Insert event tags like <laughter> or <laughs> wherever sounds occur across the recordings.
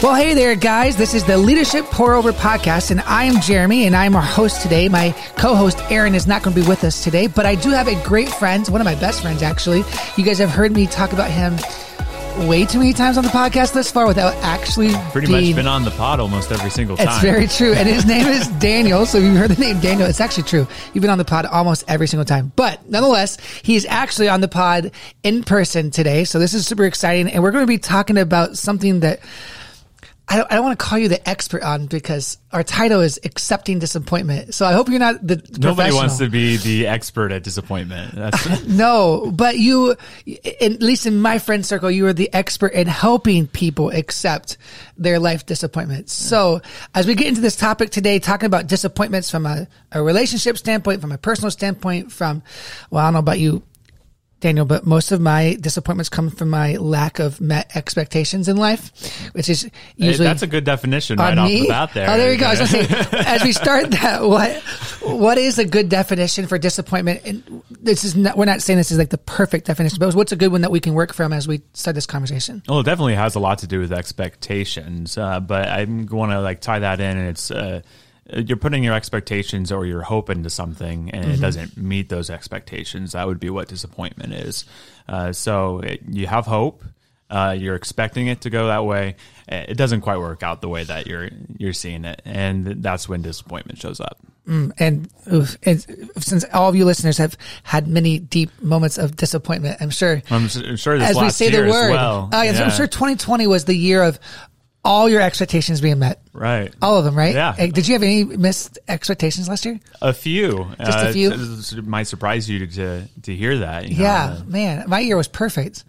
Well, hey there, guys. This is the Leadership Pour Over podcast, and I am Jeremy, and I'm our host today. My co host, Aaron, is not going to be with us today, but I do have a great friend, one of my best friends, actually. You guys have heard me talk about him way too many times on the podcast thus far without actually Pretty being, much been on the pod almost every single time. It's very true. And his name is <laughs> Daniel. So if you heard the name Daniel, it's actually true. You've been on the pod almost every single time. But nonetheless, he's actually on the pod in person today. So this is super exciting. And we're going to be talking about something that I don't, I don't want to call you the expert on because our title is accepting disappointment. So I hope you're not the Nobody wants to be the expert at disappointment. That's <laughs> no, but you, at least in my friend circle, you are the expert in helping people accept their life disappointments. So as we get into this topic today, talking about disappointments from a, a relationship standpoint, from a personal standpoint, from, well, I don't know about you, Daniel, but most of my disappointments come from my lack of met expectations in life, which is usually hey, that's a good definition right off the bat there. Oh, there you go. Say, <laughs> as we start that, what what is a good definition for disappointment? And this is not, we're not saying this is like the perfect definition, but what's a good one that we can work from as we start this conversation? Well, it definitely has a lot to do with expectations, uh, but I want to like tie that in, and it's. Uh, you're putting your expectations or your hope into something and mm-hmm. it doesn't meet those expectations that would be what disappointment is uh, so it, you have hope uh, you're expecting it to go that way it doesn't quite work out the way that you're you're seeing it and that's when disappointment shows up mm, and, and, since all of you listeners have had many deep moments of disappointment i'm sure i'm sure as we say the word well. uh, yeah. i'm sure 2020 was the year of all your expectations being met. Right. All of them, right? Yeah. Did you have any missed expectations last year? A few. Just a uh, few. It might surprise you to to hear that. yeah, know? man, my year was perfect.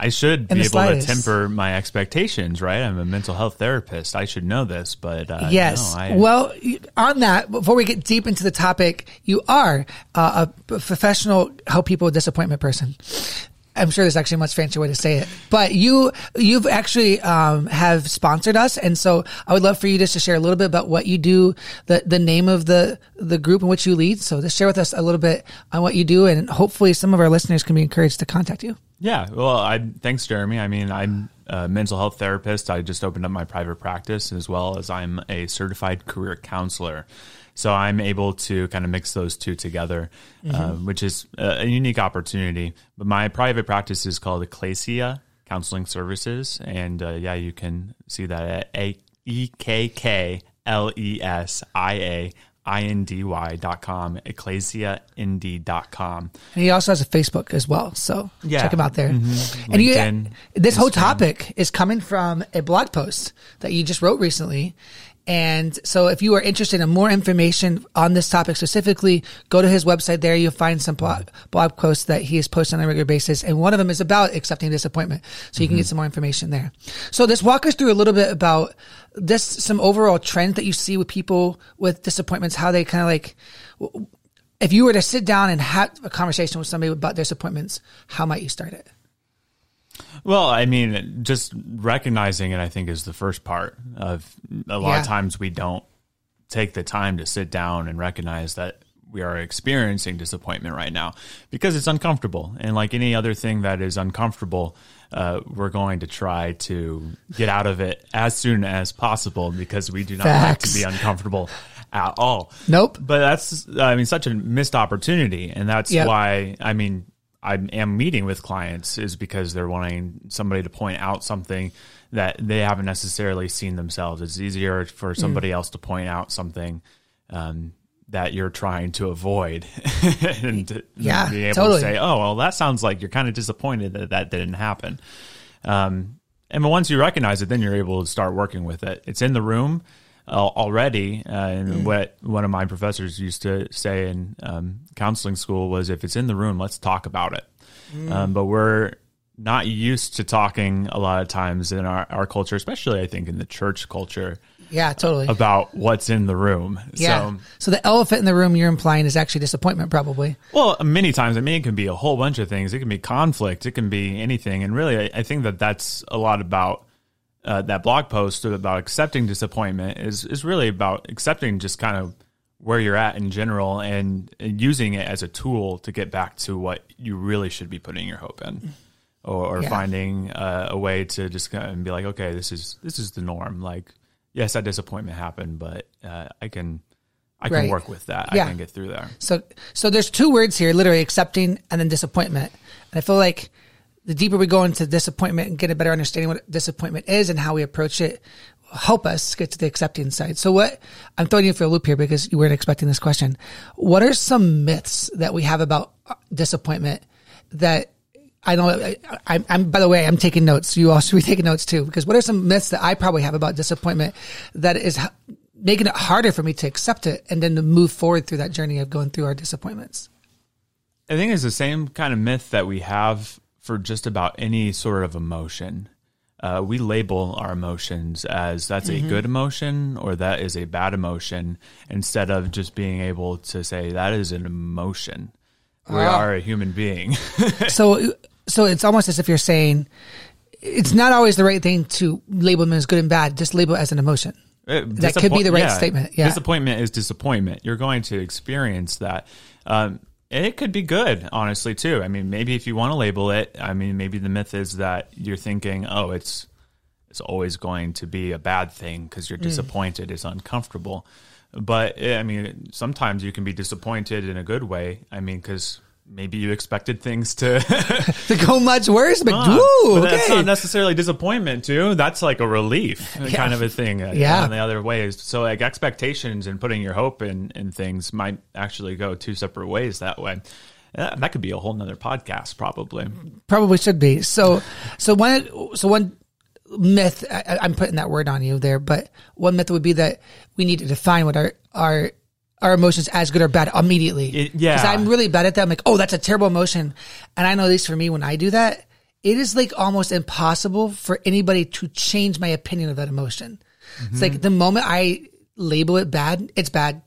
I should be able slightest. to temper my expectations, right? I'm a mental health therapist. I should know this, but uh, yes. No, I, well, on that, before we get deep into the topic, you are uh, a professional help people with disappointment person. I'm sure there's actually a much fancier way to say it, but you you've actually um, have sponsored us, and so I would love for you just to share a little bit about what you do, the the name of the the group in which you lead. So just share with us a little bit on what you do, and hopefully some of our listeners can be encouraged to contact you. Yeah, well, I thanks, Jeremy. I mean, I'm a mental health therapist. I just opened up my private practice as well as I'm a certified career counselor. So I'm able to kind of mix those two together, mm-hmm. uh, which is a, a, unique opportunity. But my private practice is called Ekklesia Counseling Services, and uh, yeah, you can see that at E K K L E S I A I-N-D-Y dot com, dot com. And he also has a Facebook as well. So yeah. check him out there. Mm-hmm. And you, this Instagram. whole topic is coming from a blog post that you just wrote recently. And so if you are interested in more information on this topic specifically, go to his website there. You'll find some blog, blog posts that he is posting on a regular basis. And one of them is about accepting disappointment. So you mm-hmm. can get some more information there. So just walk us through a little bit about this, some overall trends that you see with people with disappointments, how they kind of like, if you were to sit down and have a conversation with somebody about disappointments, how might you start it? Well, I mean, just recognizing it, I think, is the first part of a lot yeah. of times we don't take the time to sit down and recognize that we are experiencing disappointment right now because it's uncomfortable. And like any other thing that is uncomfortable, uh, we're going to try to get out of it as soon as possible because we do not Facts. like to be uncomfortable at all. Nope. But that's, I mean, such a missed opportunity. And that's yep. why, I mean, I am meeting with clients is because they're wanting somebody to point out something that they haven't necessarily seen themselves. It's easier for mm. somebody mm. else to point out something um, that you're trying to avoid, <laughs> and yeah, be able totally. to say, "Oh, well, that sounds like you're kind of disappointed that that didn't happen." Um, and once you recognize it, then you're able to start working with it. It's in the room already. Uh, and mm. what one of my professors used to say in um, counseling school was, if it's in the room, let's talk about it. Mm. Um, but we're not used to talking a lot of times in our, our culture, especially I think in the church culture. Yeah, totally. About what's in the room. Yeah. So, so the elephant in the room you're implying is actually disappointment, probably. Well, many times. I mean, it can be a whole bunch of things. It can be conflict. It can be anything. And really, I, I think that that's a lot about uh, that blog post about accepting disappointment is is really about accepting just kind of where you're at in general and, and using it as a tool to get back to what you really should be putting your hope in. or, or Yeah. finding uh, a way to just kind of be like, okay, this is this is the norm. Like, yes, that disappointment happened, but uh, I can I can Right. work with that. Yeah. I can get through there. So, so there's two words here, literally accepting and then disappointment. And I feel like the deeper we go into disappointment and get a better understanding what disappointment is and how we approach it, help us get to the accepting side. So what, I'm throwing you for a loop here because you weren't expecting this question. What are some myths that we have about uh, disappointment that I know, I, I'm, I'm, by the way, I'm taking notes. You all should be <laughs> taking notes too, because what are some myths that I probably have about disappointment that is making it harder for me to accept it and then to move forward through that journey of going through our disappointments? I think it's the same kind of myth that we have for just about any sort of emotion. Uh, we label our emotions as that's Mm-hmm. a good emotion or that is a bad emotion instead of just being able to say that is an emotion. We Ah. are a human being. <laughs> so, so it's almost as if you're saying it's not always the right thing to label them as good and bad. Just label it as an emotion. that could be the right statement, yeah. Disappointment is disappointment. You're going to experience that. Um, and it could be good, honestly, too. I mean, maybe if you want to label it, I mean, maybe the myth is that you're thinking, oh, it's it's always going to be a bad thing because Mm. you're disappointed. It's uncomfortable. But eh, I mean, sometimes you can be disappointed in a good way. I mean, because maybe you expected things to <laughs> To go much worse, but Ah, woo, but that's not necessarily disappointment too. That's like a relief <laughs> kind of a thing. uh, Yeah. In the other ways. So like expectations and putting your hope in, in things might actually go two separate ways that way. That, that could be a whole nother podcast probably. Probably should be. So, so one, so one myth, I, I'm putting that word on you there, but one myth would be that we need to define what our, our, our emotions as good or bad immediately. It- yeah. Cause I'm really bad at that. I'm like, oh, that's a terrible emotion. And I know at least for me, when I do that, it is like almost impossible for anybody to change my opinion of that emotion. It's like mm-hmm. the moment I label it bad, it's bad,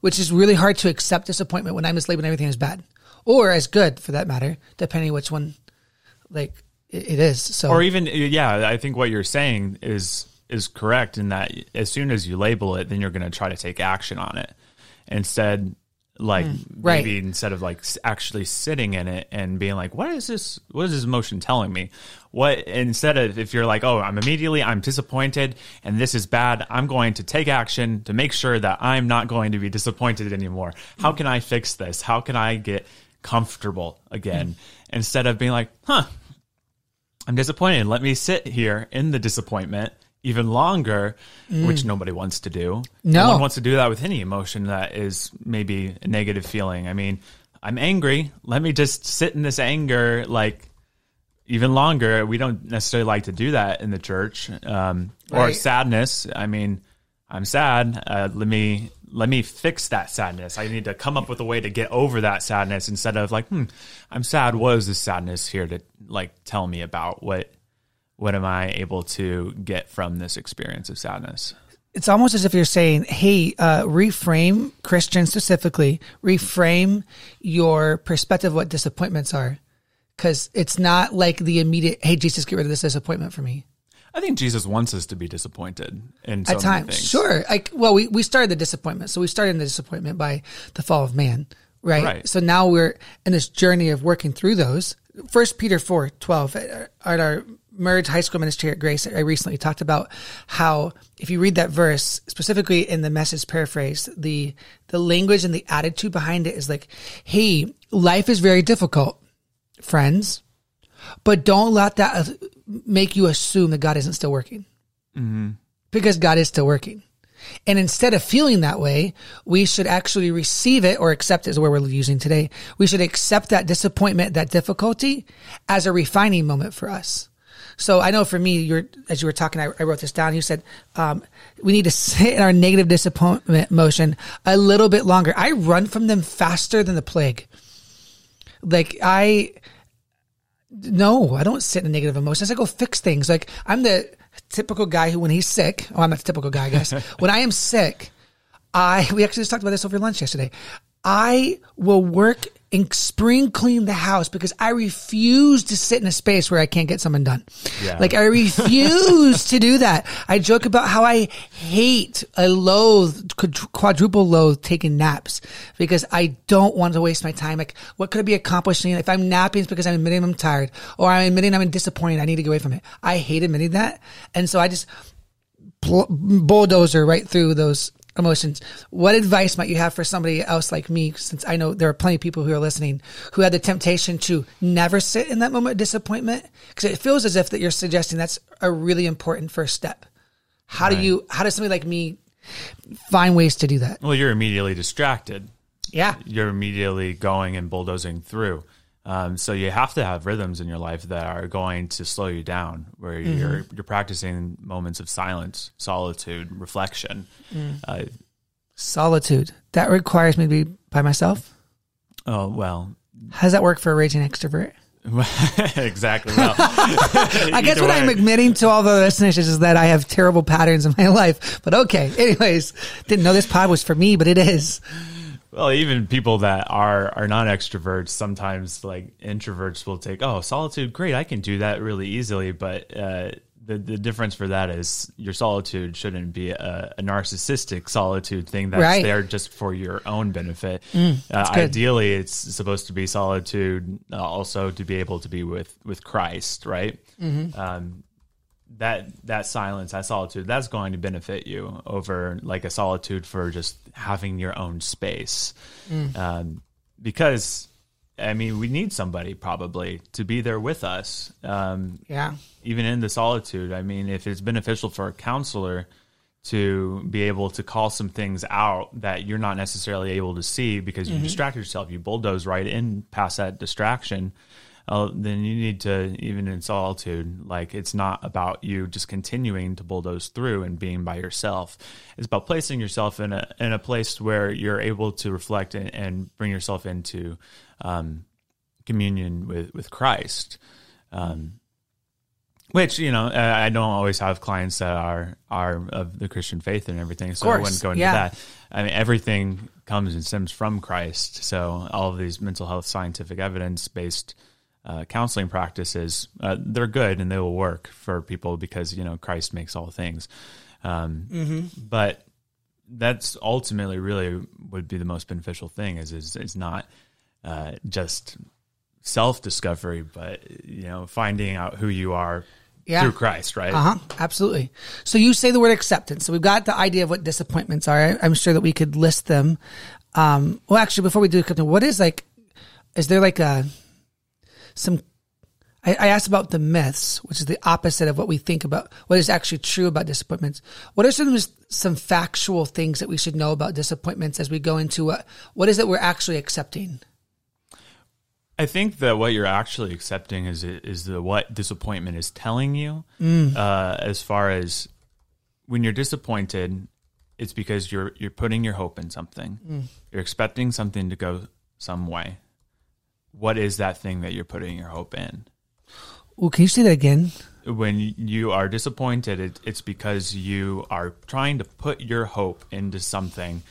which is really hard to accept disappointment when I'm just labeling everything as bad or as good for that matter, depending which one like it, it is. So Or even yeah, I think what you're saying is is correct in that as soon as you label it, then you're going to try to take action on it instead. Like mm, right. maybe instead of like actually sitting in it and being like, what is this? What is this emotion telling me? What instead of if you're like, oh, I'm immediately I'm disappointed and this is bad. I'm going to take action to make sure that I'm not going to be disappointed anymore. How mm. can I fix this? How can I get comfortable again? Mm. Instead of being like, huh, I'm disappointed. Let me sit here in the disappointment even longer, which nobody wants to do. No. one wants to do that with any emotion that is maybe a negative feeling. I mean, I'm angry. Let me just sit in this anger like even longer. We don't necessarily like to do that in the church. Um, or sadness. I mean, I'm sad. Uh, let me let me fix that sadness. I need to come up with a way to get over that sadness instead of like, hmm, I'm sad. What is this sadness here to like tell me about? What what am I able to get from this experience of sadness? it's almost as if you're saying, "Hey, uh, reframe Christian specifically, reframe your perspective of what disappointments are." Because it's not like the immediate, "Hey, Jesus, get rid of this disappointment for me." I think Jesus wants us to be disappointed in so At times, sure. Like, well, we we started the disappointment, so we started the disappointment by the fall of man, right? Right. So now we're in this journey of working through those. First Peter four twelve at at our marriage high school ministry at Grace, I recently talked about how if you read that verse specifically in the message paraphrase, the the language and the attitude behind it is like, "Hey, life is very difficult, friends, but don't let that make you assume that God isn't still working." Mm-hmm. because God is still working. And instead of feeling that way, we should actually receive it or accept it is where we're using today. We should accept that disappointment, that difficulty as a refining moment for us. So I know for me, you're, as you were talking, I, I wrote this down. You said, um, we need to sit in our negative disappointment motion a little bit longer. I run from them faster than the plague. Like I, no, I don't sit in negative emotions. I go fix things. Like I'm the typical guy who, when he's sick, oh, I'm not the typical guy, I guess. <laughs> when I am sick, I we actually just talked about this over lunch yesterday. I will work and spring clean the house because I refuse to sit in a space where I can't get something done. Yeah. Like I refuse to do that. I joke about how I hate, I loathe, quadruple loathe taking naps because I don't want to waste my time. Like what could I be accomplishing? If I'm napping, it's because I'm admitting I'm tired or I'm admitting I'm disappointed. I need to get away from it. I hate admitting that. And so I just bulldozer right through those emotions. What advice might you have for somebody else like me? Since I know there are plenty of people who are listening who had the temptation to never sit in that moment of disappointment, because it feels as if that you're suggesting that's a really important first step. How right. do you? How does somebody like me find ways to do that? Well, you're immediately distracted. Yeah, you're immediately going and bulldozing through. Um, so you have to have rhythms in your life that are going to slow you down, where mm-hmm. you're you're practicing moments of silence, solitude, reflection. Mm. Uh, solitude that requires me to be by myself. Oh well, how does that work for a raging extrovert? <laughs> exactly. Well, <laughs> I guess what way. I'm admitting to all the listeners is that I have terrible patterns in my <laughs> life. But okay. Anyways, didn't know this pod was for me, but it is. Well, even people that are are not extroverts, sometimes like introverts will take, oh, solitude, great, I can do that really easily. But uh, the the difference for that is your solitude shouldn't be a, a narcissistic solitude thing that's right. there just for your own benefit. Mm, uh, ideally, it's supposed to be solitude uh, also to be able to be with with Christ, right? Mm-hmm. Um, that that silence, that solitude, that's going to benefit you over like a solitude for just having your own space, mm. um, because I mean we need somebody probably to be there with us. Um, yeah, even in the solitude. I mean, if it's beneficial for a counselor to be able to call some things out that you're not necessarily able to see because you mm-hmm. distract yourself, you bulldoze right in past that distraction uh, then you need to even in solitude like it's not about you just continuing to bulldoze through and being by yourself it's about placing yourself in a in a place where you're able to reflect and, and bring yourself into um, communion with with christ um, which you know, I don't always have clients that are are of the Christian faith and everything, so I wouldn't go into yeah. that. I mean, everything comes and stems from Christ. So all of these mental health scientific evidence based uh, counseling practices, uh, they're good and they will work for people because you know Christ makes all things. Um, mm-hmm. But that's ultimately really would be the most beneficial thing. Is is, is not uh, just self discovery, but you know finding out who you are yeah. through Christ, right? Uh huh. Absolutely. So you say the word acceptance. So we've got the idea of what disappointments are. I'm sure that we could list them. Um, well, actually, before we do what is like? Is there like a some I, I asked about the myths, which is the opposite of what we think about what is actually true about disappointments. What are some some factual things that we should know about disappointments as we go into what what is it we're actually accepting? I think that what you're actually accepting is is the what disappointment is telling you. Mm. Uh, as far as when you're disappointed, it's because you're you're putting your hope in something. Mm. You're expecting something to go some way what is that thing that you're putting your hope in? Well, can you say that again? When you are disappointed, it, it's because you are trying to put your hope into something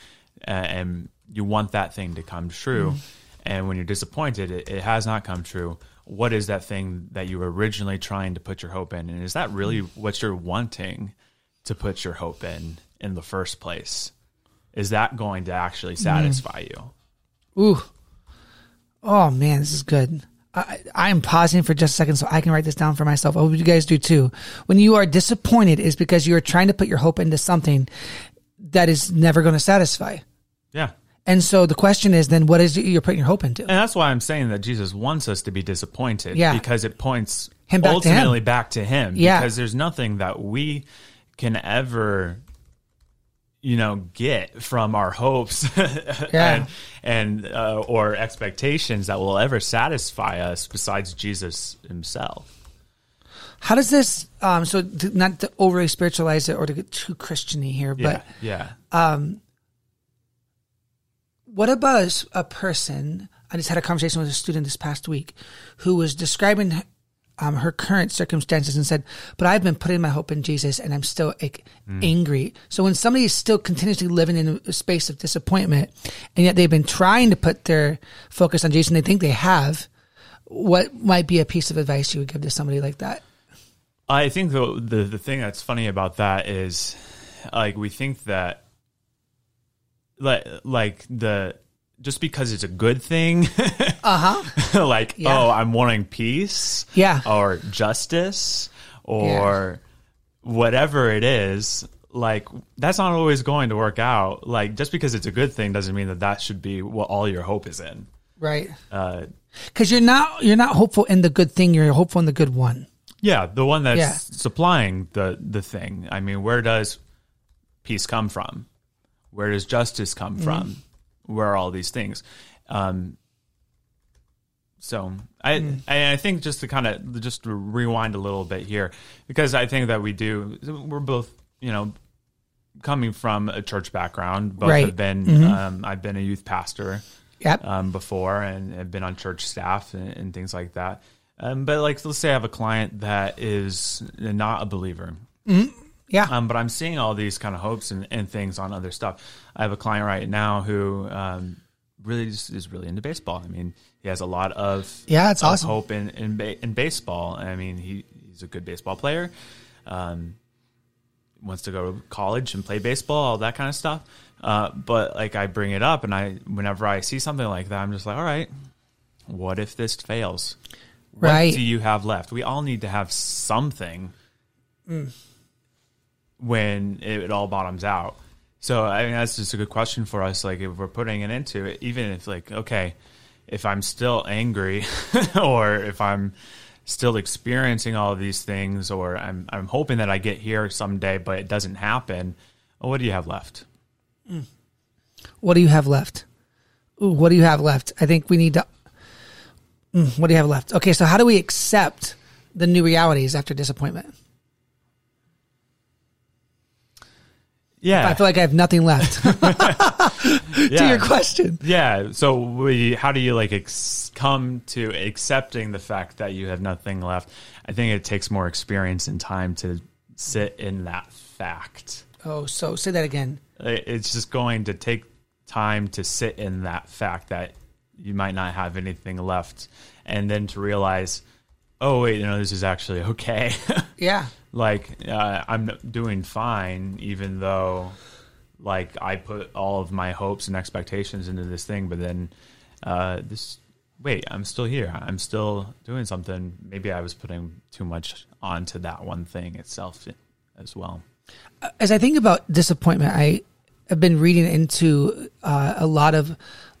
uh, and you want that thing to come true. Mm. And when you're disappointed, it, it, has not come true. What is that thing that you were originally trying to put your hope in? And is that really mm. what you're wanting to put your hope in in the first place? Is that going to actually satisfy mm. you? Ooh, Oh man, this is good. I, I'm pausing for just a second so I can write this down for myself. I hope you guys do too. When you are disappointed is because you are trying to put your hope into something that is never going to satisfy. Yeah. And so the question is then what is it you're putting your hope into? And that's why I'm saying that Jesus wants us to be disappointed. Yeah. Because it points him back ultimately to him. back to him. Yeah. Because there's nothing that we can ever you know get from our hopes <laughs> yeah. and, and uh, or expectations that will ever satisfy us besides Jesus himself. How does this um so to, not to overly spiritualize it or to get too christiany here but yeah, yeah. um what about a person I just had a conversation with a student this past week who was describing um, her current circumstances and said, "But I've been putting my hope in Jesus, and I'm still like, angry." So when somebody is still continuously living in a space of disappointment, and yet they've been trying to put their focus on Jesus, and they think they have, what might be a piece of advice you would give to somebody like that? I think the, the the thing that's funny about that is, like, we think that, like, like the just because it's a good thing, <laughs> Uh huh. <laughs> like, Yeah. oh, I'm wanting peace, Yeah. or justice, or whatever it is. Like, that's not always going to work out. Like, just because it's a good thing doesn't mean that that should be what all your hope is in. Right. Uh, Because you're not you're not hopeful in the good thing. You're hopeful in the good one. Yeah, the one that's Yeah. supplying the the thing. I mean, where does peace come from? Where does justice come Mm-hmm. from? Where all these things? Um, so I Mm. I think just to kind of just rewind a little bit here because I think that we do we're both you know coming from a church background. Both Right. have been Mhm. um, I've been a youth pastor Yep. um, before and have been on church staff and, and things like that. Um, but like, let's say I have a client that is not a believer, yeah. um, but I'm seeing all these kind of hopes and, and things on other stuff. I have a client right now who um, really just is really into baseball. I mean, he has a lot of Yeah, it's of awesome. hope in in, in baseball. I mean, he, he's a good baseball player. Um, wants to go to college and play baseball, all that kind of stuff. Uh, but like I bring it up, and I whenever I see something like that, I'm just like, all right, what if this fails? What Right. do you have left? We all need to have something when it, all bottoms out. So I mean, that's just a good question for us. Like if we're putting it into it, even if like, okay, if I'm still angry <laughs> or if I'm still experiencing all of these things or I'm, I'm hoping that I get here someday, but it doesn't happen. Well, what do you have left? What do you have left? Ooh, what do you have left? I think we need to. Mm, what do you have left? Okay, so how do we accept the new realities after disappointment? Yeah. I feel like I have nothing left <laughs> <laughs> to yeah. your question. Yeah. So we, how do you like ex- come to accepting the fact that you have nothing left? I think it takes more experience and time to sit in that fact. Oh, so say that again. It's just going to take time to sit in that fact that you might not have anything left and then to realize, oh, wait, you know, this is actually okay. <laughs> Yeah. Like uh, I'm doing fine, even though like I put all of my hopes and expectations into this thing, but then uh, this wait, I'm still here. I'm still doing something. Maybe I was putting too much onto that one thing itself as well. As I think about disappointment, I have been reading into uh, a lot of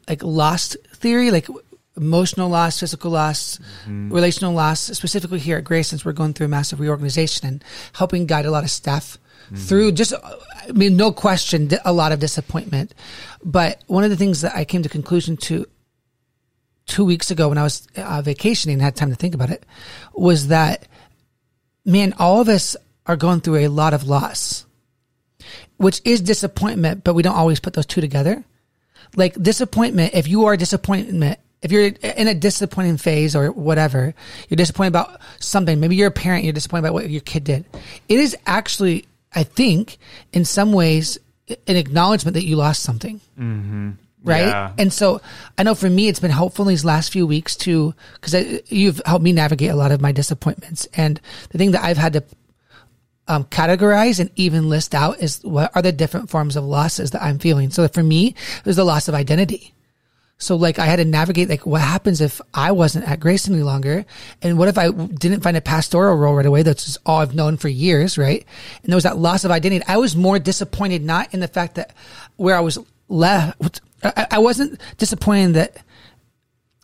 like loss theory, like emotional loss, physical loss, mm-hmm. relational loss, specifically here at Grace, since we're going through a massive reorganization and helping guide a lot of staff mm-hmm. through just, uh, I mean, no question, a lot of disappointment. But one of the things that I came to conclusion to two weeks ago when I was uh, vacationing and had time to think about it was that, man, all of us are going through a lot of loss, which is disappointment, but we don't always put those two together. Like disappointment if you are disappointment if you're in a disappointing phase or whatever you're disappointed about something maybe you're a parent you're disappointed about what your kid did it is actually i think in some ways an acknowledgement that you lost something right Yeah. and so i know for me it's been helpful in these last few weeks to because you've helped me navigate a lot of my disappointments and the thing that i've had to um, categorize and even list out is what are the different forms of losses that I'm feeling. So for me, there's the loss of identity. So like I had to navigate like what happens if I wasn't at Grace any longer, and what if I didn't find a pastoral role right away? That's all I've known for years, right? And there was that loss of identity. I was more disappointed not in the fact that where I was left. I, I wasn't disappointed that.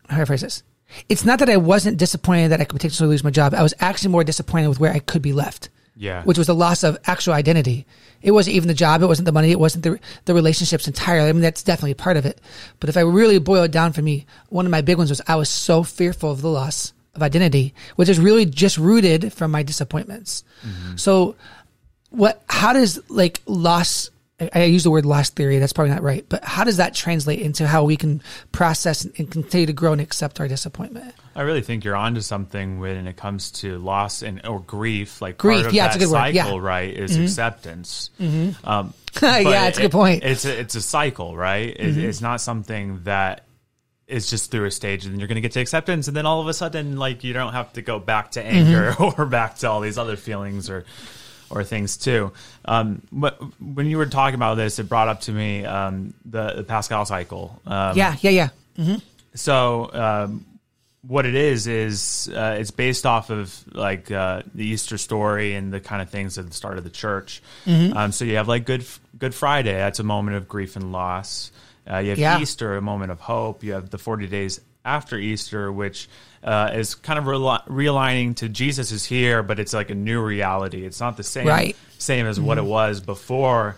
How do I phrase this? It's not that I wasn't disappointed that I could potentially lose my job. I was actually more disappointed with where I could be left Yeah. which was the loss of actual identity. It wasn't even the job. It wasn't the money. It wasn't the, the relationships entirely. I mean, that's definitely part of it. But if I really boil it down for me, one of my big ones was I was so fearful of the loss of identity, which is really just rooted from my disappointments. Mm-hmm. So what, how does like loss I, use the word loss theory. That's probably not right, but how does that translate into how we can process and continue to grow and accept our disappointment? I really think you're onto something when it comes to loss and or grief. Like Grief, part of yeah, that <laughs> it's a good word, cycle, yeah. Mm-hmm. right, is acceptance. Um, yeah, it's a good point. It's a, it's a cycle, right? It, Mm-hmm. It's not something that is just through a stage, and then you're going to get to acceptance, and then all of a sudden, like you don't have to go back to anger Mm-hmm. <laughs> or back to all these other feelings or or things too. Um, but when you were talking about this, it brought up to me um, the, the Paschal cycle. Um, yeah, yeah, yeah. so um, what it is is uh, it's based off of like uh, the Easter story and the kind of things at the start of the church. Mm-hmm. Um, so you have like Good Good Friday. That's a moment of grief and loss. Uh, you have Yeah. Easter, a moment of hope. You have the forty days after Easter, which uh, is kind of rel- realigning to Jesus is here, but it's like a new reality. It's not the same Right. same as what it was before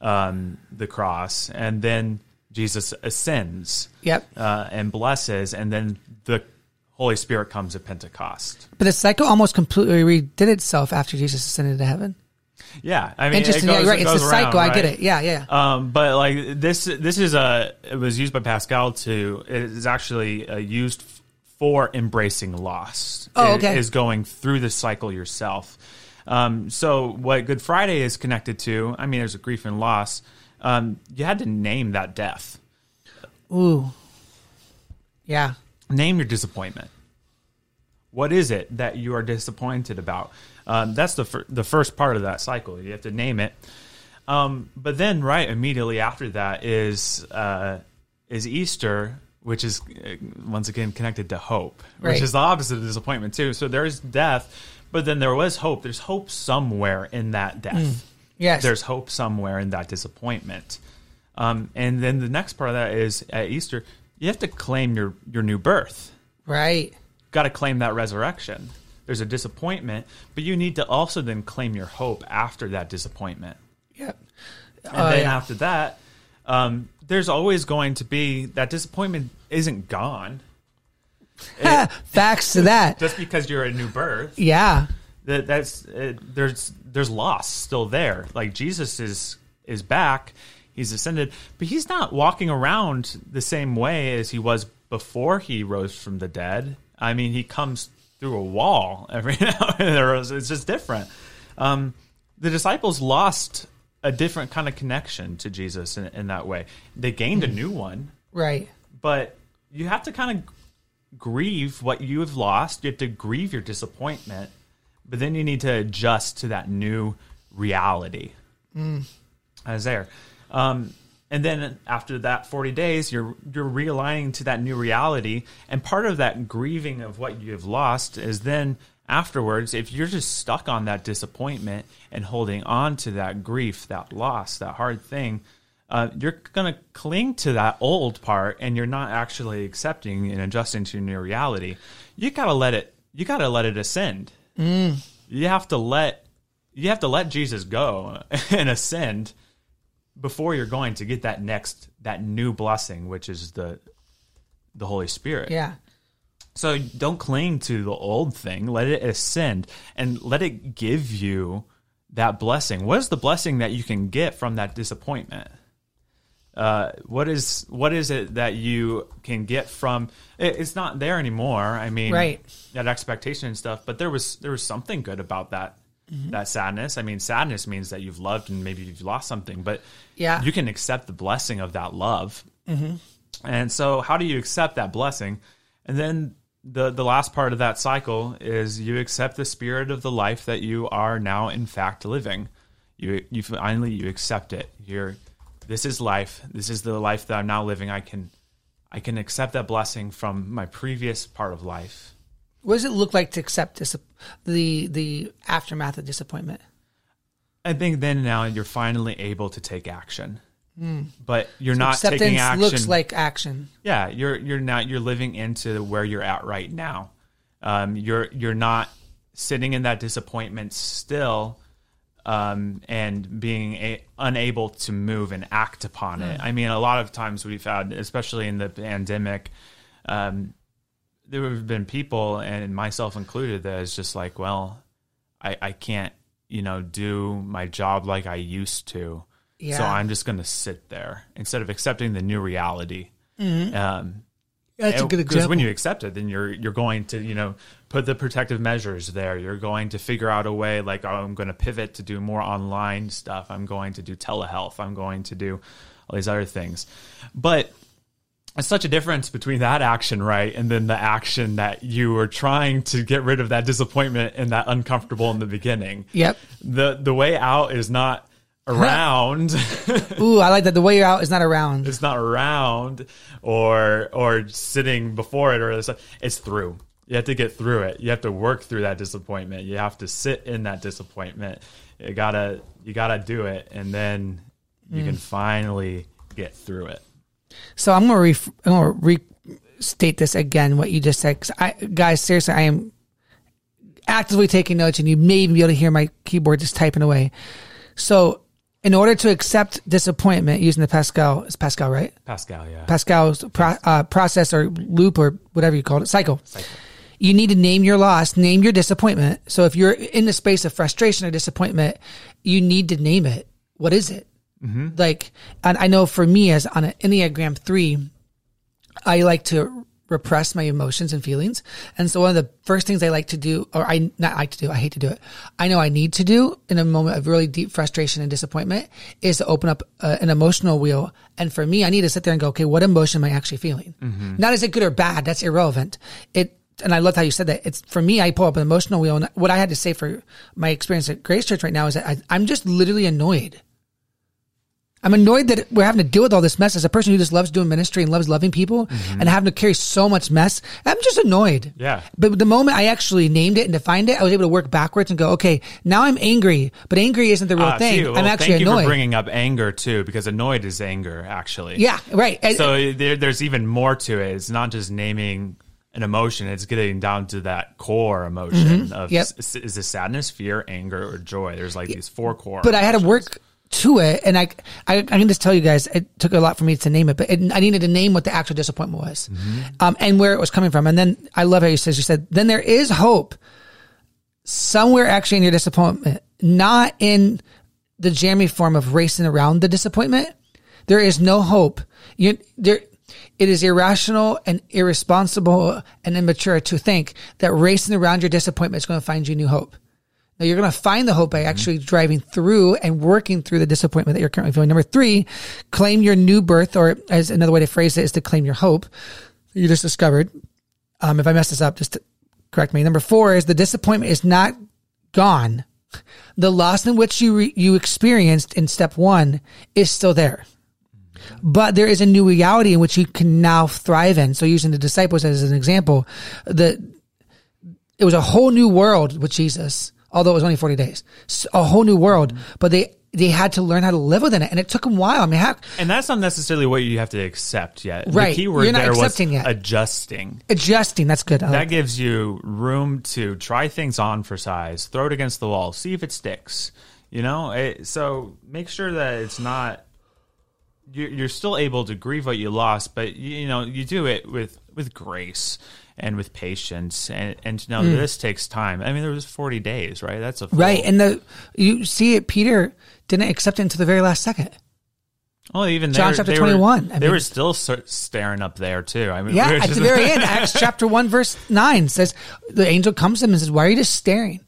um, the cross, and then Jesus ascends Yep. uh, and blesses, and then the Holy Spirit comes at Pentecost. But the cycle almost completely redid itself after Jesus ascended to heaven. Yeah, I mean, Interesting. It goes, yeah, right. it It's the goes around, cycle. I get right? it. Yeah, yeah. Um, but like this, this is a. It was used by Pascal to. It is actually uh, used for embracing loss. Oh, okay. Is going through the cycle yourself. Um, so what Good Friday is connected to? I mean, there's a grief and loss. Um, you had to name that death. Ooh. Yeah. name your disappointment. What is it that you are disappointed about? Um, that's the fir- the first part of that cycle. You have to name it. Um, but then, right immediately after that is uh, is Easter, which is uh, once again connected to hope, which is the opposite of disappointment too. So there's death, but then there was hope. There's hope somewhere in that death. Yes. There's hope somewhere in that disappointment. Um, and then the next part of that is at Easter, you have to claim your your new birth right. got to claim that resurrection. There's a disappointment, but you need to also then claim your hope after that disappointment. Yep. And Oh, then yeah. after that, um, there's always going to be that disappointment isn't gone <laughs> Facts to that. <laughs> just because you're a new birth. Yeah. That that's uh, there's there's loss still there. Like Jesus is is back, he's ascended, but he's not walking around the same way as he was before he rose from the dead. I mean, he comes through a wall every <laughs> now and then. It's just different. Um, the disciples lost a different kind of connection to Jesus in, in that way. They gained a new one, Right. but you have to kind of grieve what you have lost. You have to grieve your disappointment, but then you need to adjust to that new reality. As there, um, and then after that forty days, you're you're realigning to that new reality, and part of that grieving of what you have lost is then afterwards, if you're just stuck on that disappointment and holding on to that grief, that loss, that hard thing, uh, you're going to cling to that old part and you're not actually accepting and adjusting to your new reality. You got to let it, you got to let it ascend. You have to let, you have to let Jesus go <laughs> and ascend before you're going to get that next, that new blessing, which is the, the Holy Spirit. Yeah. So don't cling to the old thing. Let it ascend and let it give you that blessing. What is the blessing that you can get from that disappointment? Uh, what is what is it that you can get from? It, it's not there anymore. I mean, Right. That expectation and stuff. But there was there was something good about that. Mm-hmm. That sadness. I mean, sadness means that you've loved and maybe you've lost something, but Yeah. you can accept the blessing of that love. Mm-hmm. And so, how do you accept that blessing? And then the the last part of that cycle is you accept the spirit of the life that you are now in fact living. You you finally you accept it. You're this is life. This is the life that I'm now living. I can I can accept that blessing from my previous part of life. What does it look like to accept dis- the the aftermath of disappointment? I think then now you're finally able to take action. But you're not Acceptance taking action. looks like action. yeah you're you're not you're living into where you're at right now um, you're you're not sitting in that disappointment still um, and being a, unable to move and act upon it i mean a lot of times we've had especially in the pandemic um, there have been people and myself included that is just like well i i can't you know do my job like i used to Yeah. So I'm just going to sit there instead of accepting the new reality. Um, That's a good because when you accept it, then you're you're going to you know put the protective measures there. You're going to figure out a way like oh, I'm going to pivot to do more online stuff. I'm going to do telehealth. I'm going to do all these other things, but it's such a difference between that action, right, and then the action that you were trying to get rid of that disappointment and that uncomfortable in the beginning. Yep. The the way out is not <laughs> around. Ooh, I like that. The way you're out is not around. it's not around or or sitting before it or this- it's through. You have to get through it. You have to work through that disappointment. You have to sit in that disappointment. You gotta you gotta do it, and then you Mm. can finally get through it. So I'm gonna ref- I'm gonna restate this again. What you just said, 'cause I, guys, seriously, I am actively taking notes, and you may even be able to hear my keyboard just typing away. So, in order to accept disappointment using the Paschal, it's Paschal, right? Paschal, yeah. Paschal's pro- uh, process or loop or whatever you call it, cycle. You need to name your loss, name your disappointment. So if you're in the space of frustration or disappointment, you need to name it. What is it? Like, and I know for me as on an Enneagram three, I like to repress my emotions and feelings. And so one of the first things I like to do, or I not like to do, I hate to do it. I know I need to do in a moment of really deep frustration and disappointment is to open up uh, an emotional wheel. And for me, I need to sit there and go, okay, what emotion am I actually feeling? Not is it good or bad? That's irrelevant. It, and I love how you said that. It's for me, I pull up an emotional wheel. And what I had to say for my experience at Grace Church right now is that I, I'm just literally annoyed. I'm annoyed that we're having to deal with all this mess as a person who just loves doing ministry and loves loving people and having to carry so much mess. I'm just annoyed. Yeah. But the moment I actually named it and defined it, I was able to work backwards and go, okay, now I'm angry, but angry isn't the real Ah, thing. see, well, I'm actually thank you annoyed. for bringing up anger too, because annoyed is anger actually. yeah, right. So there, there's even more to it. It's not just naming an emotion; it's getting down to that core emotion of Mm-hmm. Yep. s- is it sadness, fear, anger, or joy. There's like these four core. but I had to work to it, and I, I, I can just tell you guys, it took a lot for me to name it, but it, I needed to name what the actual disappointment was, um, and where it was coming from. And then I love how you says you said, then there is hope somewhere actually in your disappointment, not in the jammy form of racing around the disappointment. There is no hope. You, there, it is irrational and irresponsible and immature to think that racing around your disappointment is going to find you new hope. Now you're going to find the hope by actually driving through and working through the disappointment that you're currently feeling. Number three, claim your new birth, or as another way to phrase it is to claim your hope you just discovered. Um, if I mess this up, just correct me. Number four is the disappointment is not gone. The loss in which you re- you experienced in step one is still there, but there is a new reality in which you can now thrive in. So, using the disciples as an example, the it was a whole new world with Jesus, although it was only 40 days. a whole new world, mm-hmm. but they, they had to learn how to live within it. And it took them a while. I mean, how, and that's not necessarily what you have to accept yet. Right. The key word You're not there was accepting yet. adjusting. adjusting, that's good. I That like gives you room to try things on for size, throw it against the wall, see if it sticks. You know, it, so make sure that it's not. You're, you're still able to grieve what you lost, but you, know you do it with with grace and with patience, and and to know that mm. this takes time. I mean, there was 40 days, right? That's a full. Right. And the, you see it, Peter didn't accept it until the very last second. Well, even John chapter they 21, Were, I they mean- were still staring up there too. I mean, <laughs> Yeah. we At the very end, Acts chapter 1, verse 9 says, the angel comes to him and says, why are you just staring?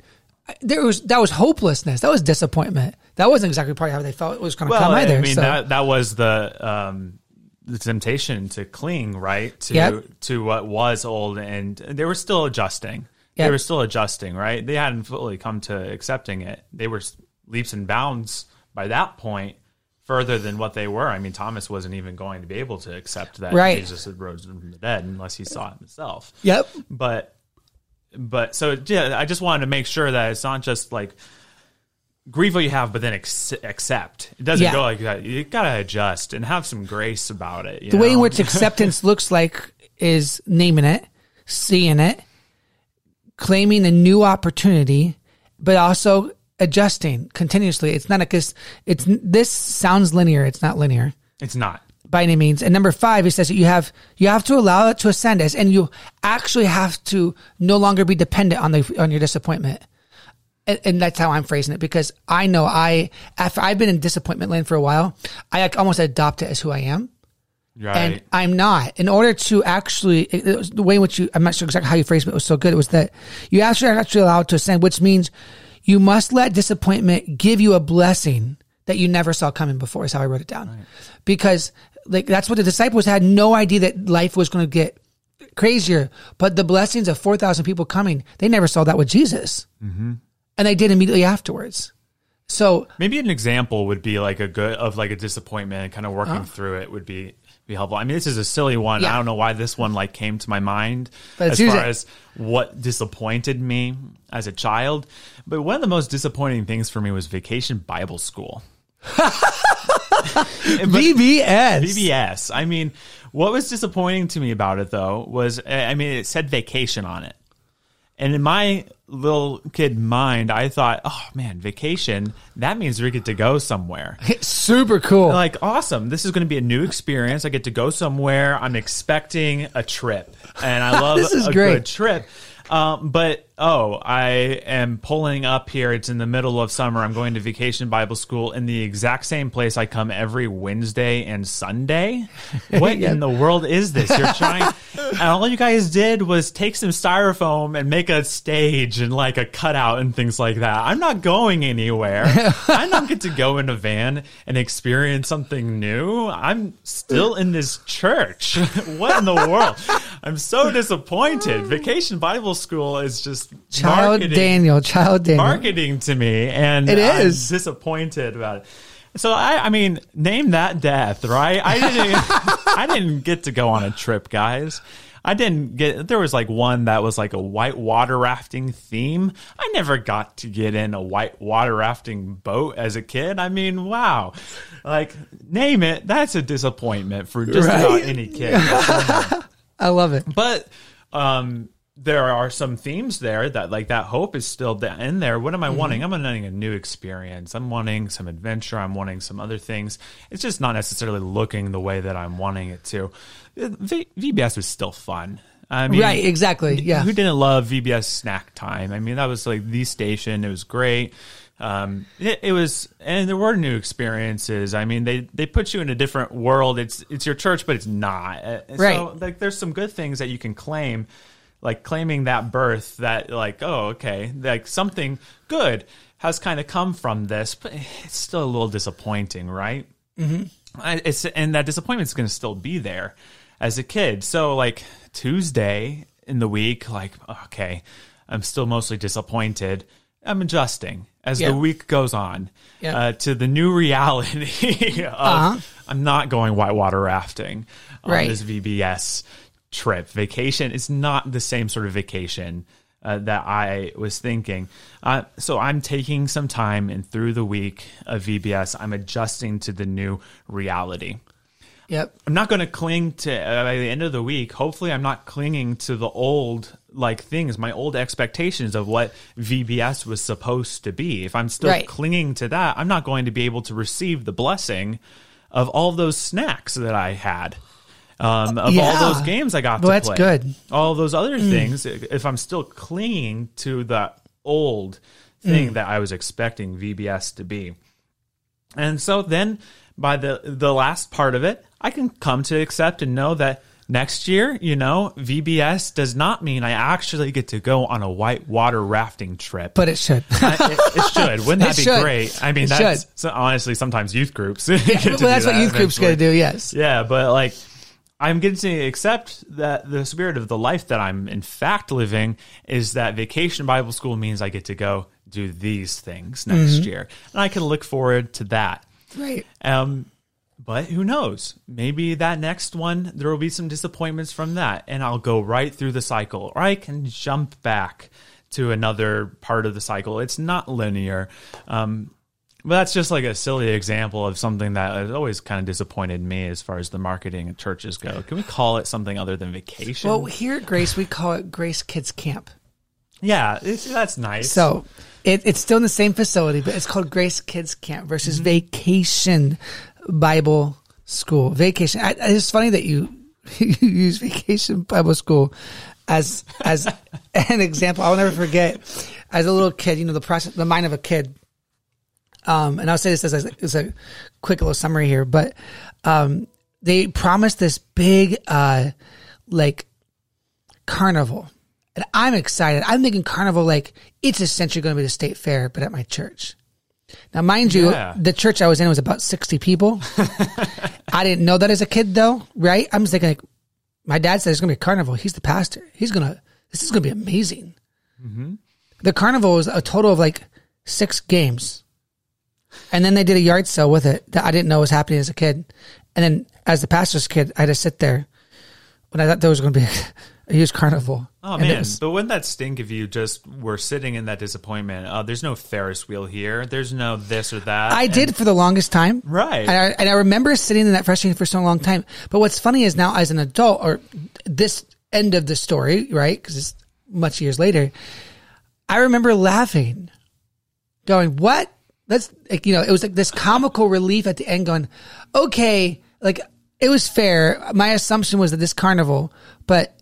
There was, that was hopelessness. That was disappointment. That wasn't exactly probably how they felt it was going to Well, come either. I mean so. that that was the um, the temptation to cling right to Yep. to what was old, and they were still adjusting. They were still adjusting, right? They hadn't fully come to accepting it. They were leaps and bounds by that point further than what they were. I mean, Thomas wasn't even going to be able to accept that Right. Jesus had rose from the dead unless he saw it himself yep. but but so yeah i just wanted to make sure that it's not just like grieve what you have but then ex- accept it doesn't Yeah. go like that you gotta adjust and have some grace about it you The way in which acceptance <laughs> looks like is naming it, seeing it, claiming a new opportunity, but also adjusting continuously. It's not because it's this sounds linear. It's not linear it's not by any means. And number five, he says that you have you have to allow it to ascend as, and you actually have to no longer be dependent on the on your disappointment. and, and that's how I'm phrasing it because I know I after I've been in disappointment land for a while, I almost adopt it as who I am. Right. And I'm not. In order to actually, it, was the way in which you, I'm not sure exactly how you phrased it, but it was so good. It was that you actually are actually allowed to ascend, which means you must let disappointment give you a blessing that you never saw coming before, is how I wrote it down. Because like that's what the disciples had no idea that life was going to get crazier. But the blessings of 4,000 people coming, they never saw that with Jesus. Mm-hmm. And they did immediately afterwards. So Maybe an example would be like a good of like a disappointment and kind of working Uh-huh. through it would be be helpful. I mean, this is a silly one. Yeah. I don't know why this one like came to my mind as far it. as what disappointed me as a child. But one of the most disappointing things for me was vacation Bible school. <laughs> <laughs> VBS. VBS. I mean, what was disappointing to me about it though was, I mean, it said vacation on it. And in my little kid mind, I thought, oh man, vacation, that means we get to go somewhere. <laughs> Super cool. Like, awesome. This is going to be a new experience. I get to go somewhere. I'm expecting a trip. And I <laughs> love This is a great. good trip. Um, but, oh, I am pulling up here. It's in the middle of summer. I'm going to vacation Bible school in the exact same place I come every Wednesday and Sunday. <laughs> What Yeah. in the world is this? You're trying, <laughs> and all you guys did was take some styrofoam and make a stage and like a cutout and things like that. I'm not going anywhere. <laughs> I don't get to go in a van and experience something new. I'm still in this church. what in the world? I'm so disappointed. Vacation Bible School is just Child Daniel. Child Daniel. marketing to me, and It I'm disappointed about it. So I, I mean, name that death, right? I didn't, <laughs> I didn't get to go on a trip, guys. I didn't get. There was like one that was like a white water rafting theme. I never got to get in a white water rafting boat as a kid. I mean, wow, like name it. That's a disappointment for just Right? about any kid. <laughs> I love it. But um, there are some themes there that like that hope is still in there. What am I wanting? I'm wanting a new experience. I'm wanting some adventure. I'm wanting some other things. It's just not necessarily looking the way that I'm wanting it to. Uh, V- VBS was still fun. I mean, Right, exactly. Yeah. Who didn't love VBS snack time? I mean, that was like the station. It was great. Um, it, it was, and there were new experiences. I mean, they they put you in a different world. It's it's your church, but it's not. Uh, So, Right. like, there's some good things that you can claim, like claiming that birth. That like, oh, okay, like something good has kind of come from this, but it's still a little disappointing, right? I- it's and that disappointment's going to still be there as a kid. So like Tuesday in the week, like okay, I'm still mostly disappointed. I'm adjusting as Yeah. the week goes on Yeah. uh, to the new reality <laughs> of Uh-huh. I'm not going whitewater rafting on Right. this VBS trip. Vacation is not the same sort of vacation uh, that I was thinking. Uh, so I'm taking some time and through the week of VBS, I'm adjusting to the new reality. Yep. I'm not going to cling to uh, by the end of the week. Hopefully, I'm not clinging to the old like things, my old expectations of what VBS was supposed to be. If I'm still Right. clinging to that, I'm not going to be able to receive the blessing of all those snacks that I had. Um, of Yeah. all those games I got Well, to that's play, good. Mm. all those other things. If I'm still clinging to the old Mm. thing that I was expecting VBS to be, and so then by the the last part of it, I can come to accept and know that next year, you know, VBS does not mean I actually get to go on a white water rafting trip. But it should. I- it, it should. Wouldn't <laughs> that It be should. great? I mean, It that's so honestly sometimes youth groups. <laughs> to well, that's what that youth groups going to do. Yes. Yeah, but like I'm getting to accept that the spirit of the life that I'm in fact living is that vacation Bible school means I get to go do these things next Mm-hmm. year. And I can look forward to that. Right. Um, but who knows? Maybe that next one, there will be some disappointments from that, and I'll go right through the cycle, or I can jump back to another part of the cycle. It's not linear. Um, but that's just like a silly example of something that has always kind of disappointed me as far as the marketing and churches go. Can we call it something other than vacation? Well, here at Grace, we call it Grace Kids Camp. yeah, it's, that's nice. So it, it's still in the same facility, but it's called Grace Kids Camp versus mm-hmm. Vacation Bible School. Vacation. I, it's funny that you, <laughs> you use Vacation Bible School as as <laughs> an example. I'll never forget. as a little kid, you know, the process, the mind of a kid. Um, and I'll say this as a, as a quick little summary here, but um, they promised this big, uh, like, carnival. And I'm excited. I'm thinking carnival, like, it's essentially going to be the state fair, but at my church. Now, mind you, Yeah. the church I was in was about 60 people. <laughs> I didn't know that as a kid, though, right? I'm just thinking, like, my dad said it's going to be a carnival. He's the pastor. He's going to, this is going to be amazing. The carnival was a total of like six games. And then they did a yard sale with it that I didn't know was happening as a kid. And then as the pastor's kid, I had to sit there when I thought there was going to be <laughs> a huge carnival. Oh man, was- but wouldn't that stink if you just were sitting in that disappointment? Oh, there's no Ferris wheel here. There's no this or that. I And- did for the longest time. Right. And I, and I remember sitting in that frustration for so long time. But what's funny is now as an adult or this end of the story, right? Cause it's much years later. I remember laughing, going, what? That's like, you know, it was like this comical relief at the end going, okay, like it was fair. My assumption was that this carnival, but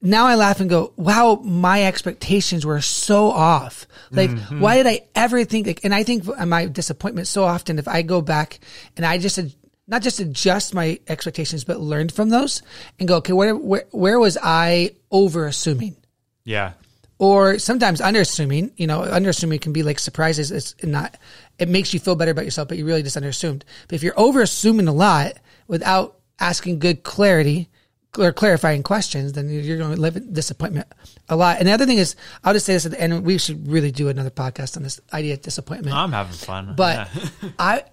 now I laugh and go, wow, my expectations were so off. Like, mm-hmm. why did I ever think, like, and I think my disappointment so often, if I go back and I just, ad- not just adjust my expectations, but learned from those and go, okay, where, where, where was I over assuming? Yeah. Or sometimes underassuming. You know, underassuming can be like surprises. It's not. It makes you feel better about yourself, but you really just underassumed. But if you're overassuming a lot without asking good clarity or clarifying questions, then you're going to live in disappointment a lot. And the other thing is, I'll just say this at the end. We should really do another podcast on this idea of disappointment. I'm having fun. But <laughs> Yeah. I,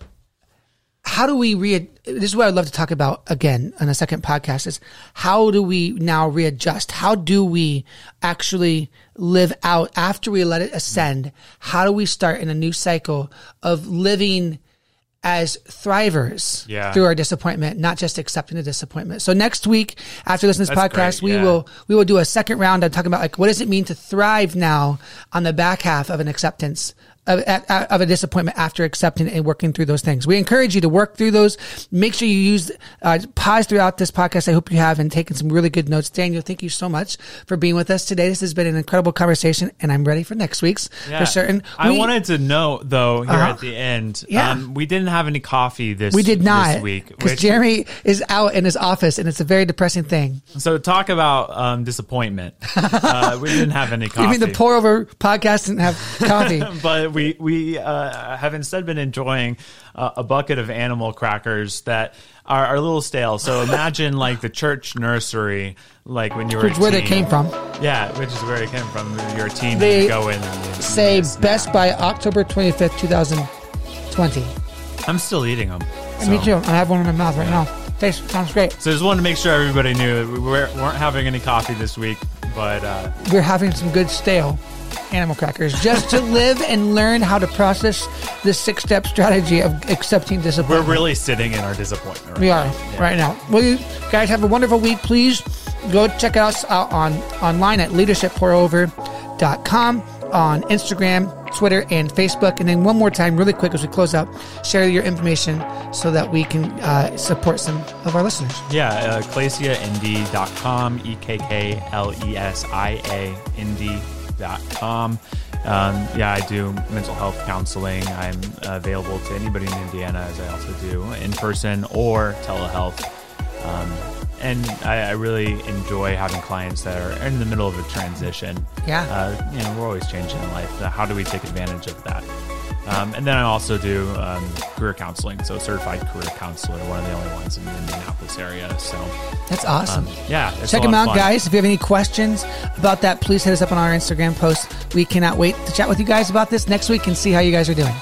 how do we re? This is what I'd love to talk about again on a second podcast. Is how do we now readjust? How do we actually live out after we let it ascend? How do we start in a new cycle of living? As thrivers Yeah. through our disappointment, not just accepting the disappointment. So next week, after listening to this That's podcast, great, we yeah. will we will do a second round on talking about like what does it mean to thrive now on the back half of an acceptance of, of a disappointment after accepting and working through those things. We encourage you to work through those. Make sure you use uh, pause throughout this podcast. I hope you have and taken some really good notes. Daniel, thank you so much for being with us today. This has been an incredible conversation, and I'm ready for next week's for certain. I wanted to know though here Uh-huh. at the end. Yeah. Um, we didn't have any coffee this. we did not this week. because Jeremy is out in his office, and it's a very depressing thing. so talk about um, disappointment. <laughs> uh, we didn't have any coffee. You mean the pour over podcast didn't have coffee? <laughs> but we we uh, have instead been enjoying uh, a bucket of animal crackers that are, are a little stale. So imagine like the church nursery, like when you were Which where they came from. Yeah, which is where it came from. Your teen, They go in and Say best by October 25th, 2020. I'm still eating them. Me too. I have one in my mouth right now. Tastes sounds great. So just wanted to make sure everybody knew that we weren't weren't having any coffee this week, but uh, We're having some good stale animal crackers just to live and learn how to process this six step strategy of accepting disappointment. we're really sitting in our disappointment. Right We are now. right now. Well, you guys have a wonderful week. Please go check us out on online at leadershippourover.com on Instagram, Twitter, and Facebook. And then one more time, really quick as we close out, share your information so that we can uh, support some of our listeners. Yeah, uh, ekklesiaindy.com, E K K L E S I A Indy.com. Um, yeah, I do mental health counseling. I'm available to anybody in Indiana, as I also do in person or telehealth. Um, and I, I really enjoy having clients that are in the middle of a transition. Yeah. Uh, you know, we're always changing in life. How do we take advantage of that? Um, and then I also do um, career counseling, so certified career counselor, one of the only ones in the Indianapolis area. So That's awesome. yeah, it's Check them out, guys. If you have any questions about that, please hit us up on our Instagram post. We cannot wait to chat with you guys about this next week and see how you guys are doing.